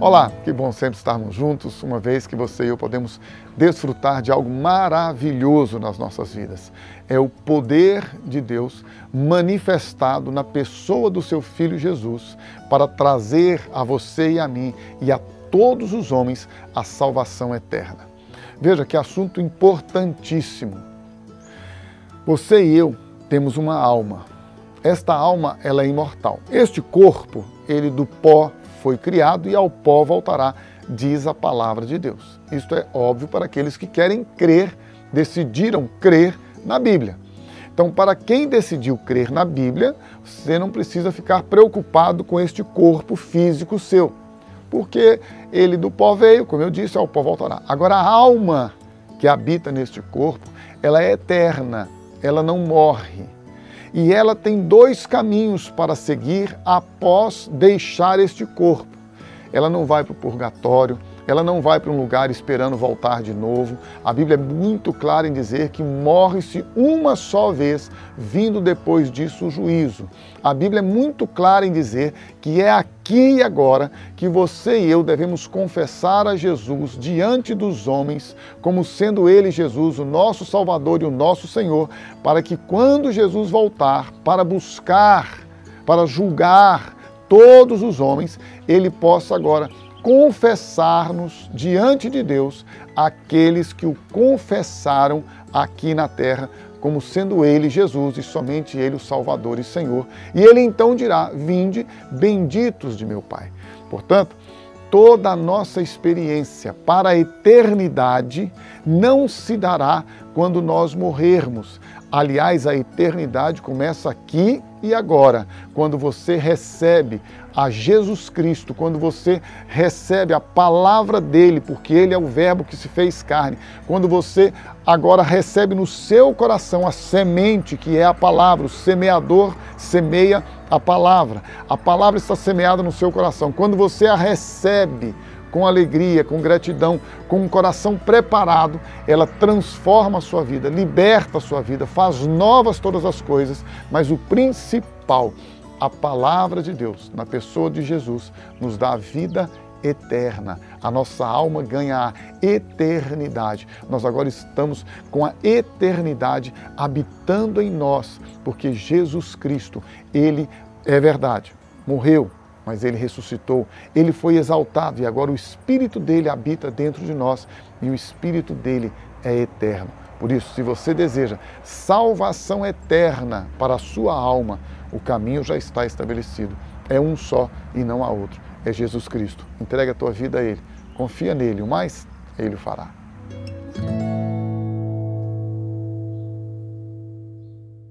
Olá, que bom sempre estarmos juntos, uma vez que você e eu podemos desfrutar de algo maravilhoso nas nossas vidas. É o poder de Deus manifestado na pessoa do seu Filho Jesus para trazer a você e a mim e a todos os homens a salvação eterna. Veja que assunto importantíssimo. Você e eu temos uma alma. Esta alma ela é imortal. Este corpo, ele do pó foi criado e ao pó voltará, diz a palavra de Deus. Isto é óbvio para aqueles que querem crer, decidiram crer na Bíblia. Então, para quem decidiu crer na Bíblia, você não precisa ficar preocupado com este corpo físico seu, porque ele do pó veio, como eu disse, ao pó voltará. Agora, a alma que habita neste corpo, ela é eterna, ela não morre e ela tem dois caminhos para seguir após deixar este corpo. Ela não vai para o purgatório, ela não vai para um lugar esperando voltar de novo. A Bíblia é muito clara em dizer que morre-se uma só vez, vindo depois disso o juízo. A Bíblia é muito clara em dizer que é aqui e agora que você e eu devemos confessar a Jesus diante dos homens, como sendo Ele, Jesus, o nosso Salvador e o nosso Senhor, para que quando Jesus voltar para buscar, para julgar todos os homens, Ele possa agora confessar-nos diante de Deus aqueles que o confessaram aqui na terra, como sendo Ele Jesus e somente Ele o Salvador e Senhor. E Ele então dirá: Vinde, benditos de meu Pai. Portanto, toda a nossa experiência para a eternidade não se dará quando nós morrermos. Aliás, a eternidade começa aqui e agora, quando você recebe a Jesus Cristo, quando você recebe a palavra dele, porque ele é o Verbo que se fez carne, quando você agora recebe no seu coração a semente que é a palavra, o semeador semeia a palavra, a palavra está semeada no seu coração. Quando você a recebe, com alegria, com gratidão, com um coração preparado, ela transforma a sua vida, liberta a sua vida, faz novas todas as coisas, mas o principal, a palavra de Deus, na pessoa de Jesus, nos dá a vida eterna. A nossa alma ganha a eternidade. Nós agora estamos com a eternidade habitando em nós, porque Jesus Cristo, ele é verdade. Morreu, mas ele ressuscitou, ele foi exaltado e agora o Espírito dele habita dentro de nós e o Espírito dele é eterno. Por isso, se você deseja salvação eterna para a sua alma, o caminho já está estabelecido. É um só e não há outro. É Jesus Cristo. Entrega a tua vida a Ele. Confia nele, o mais Ele o fará.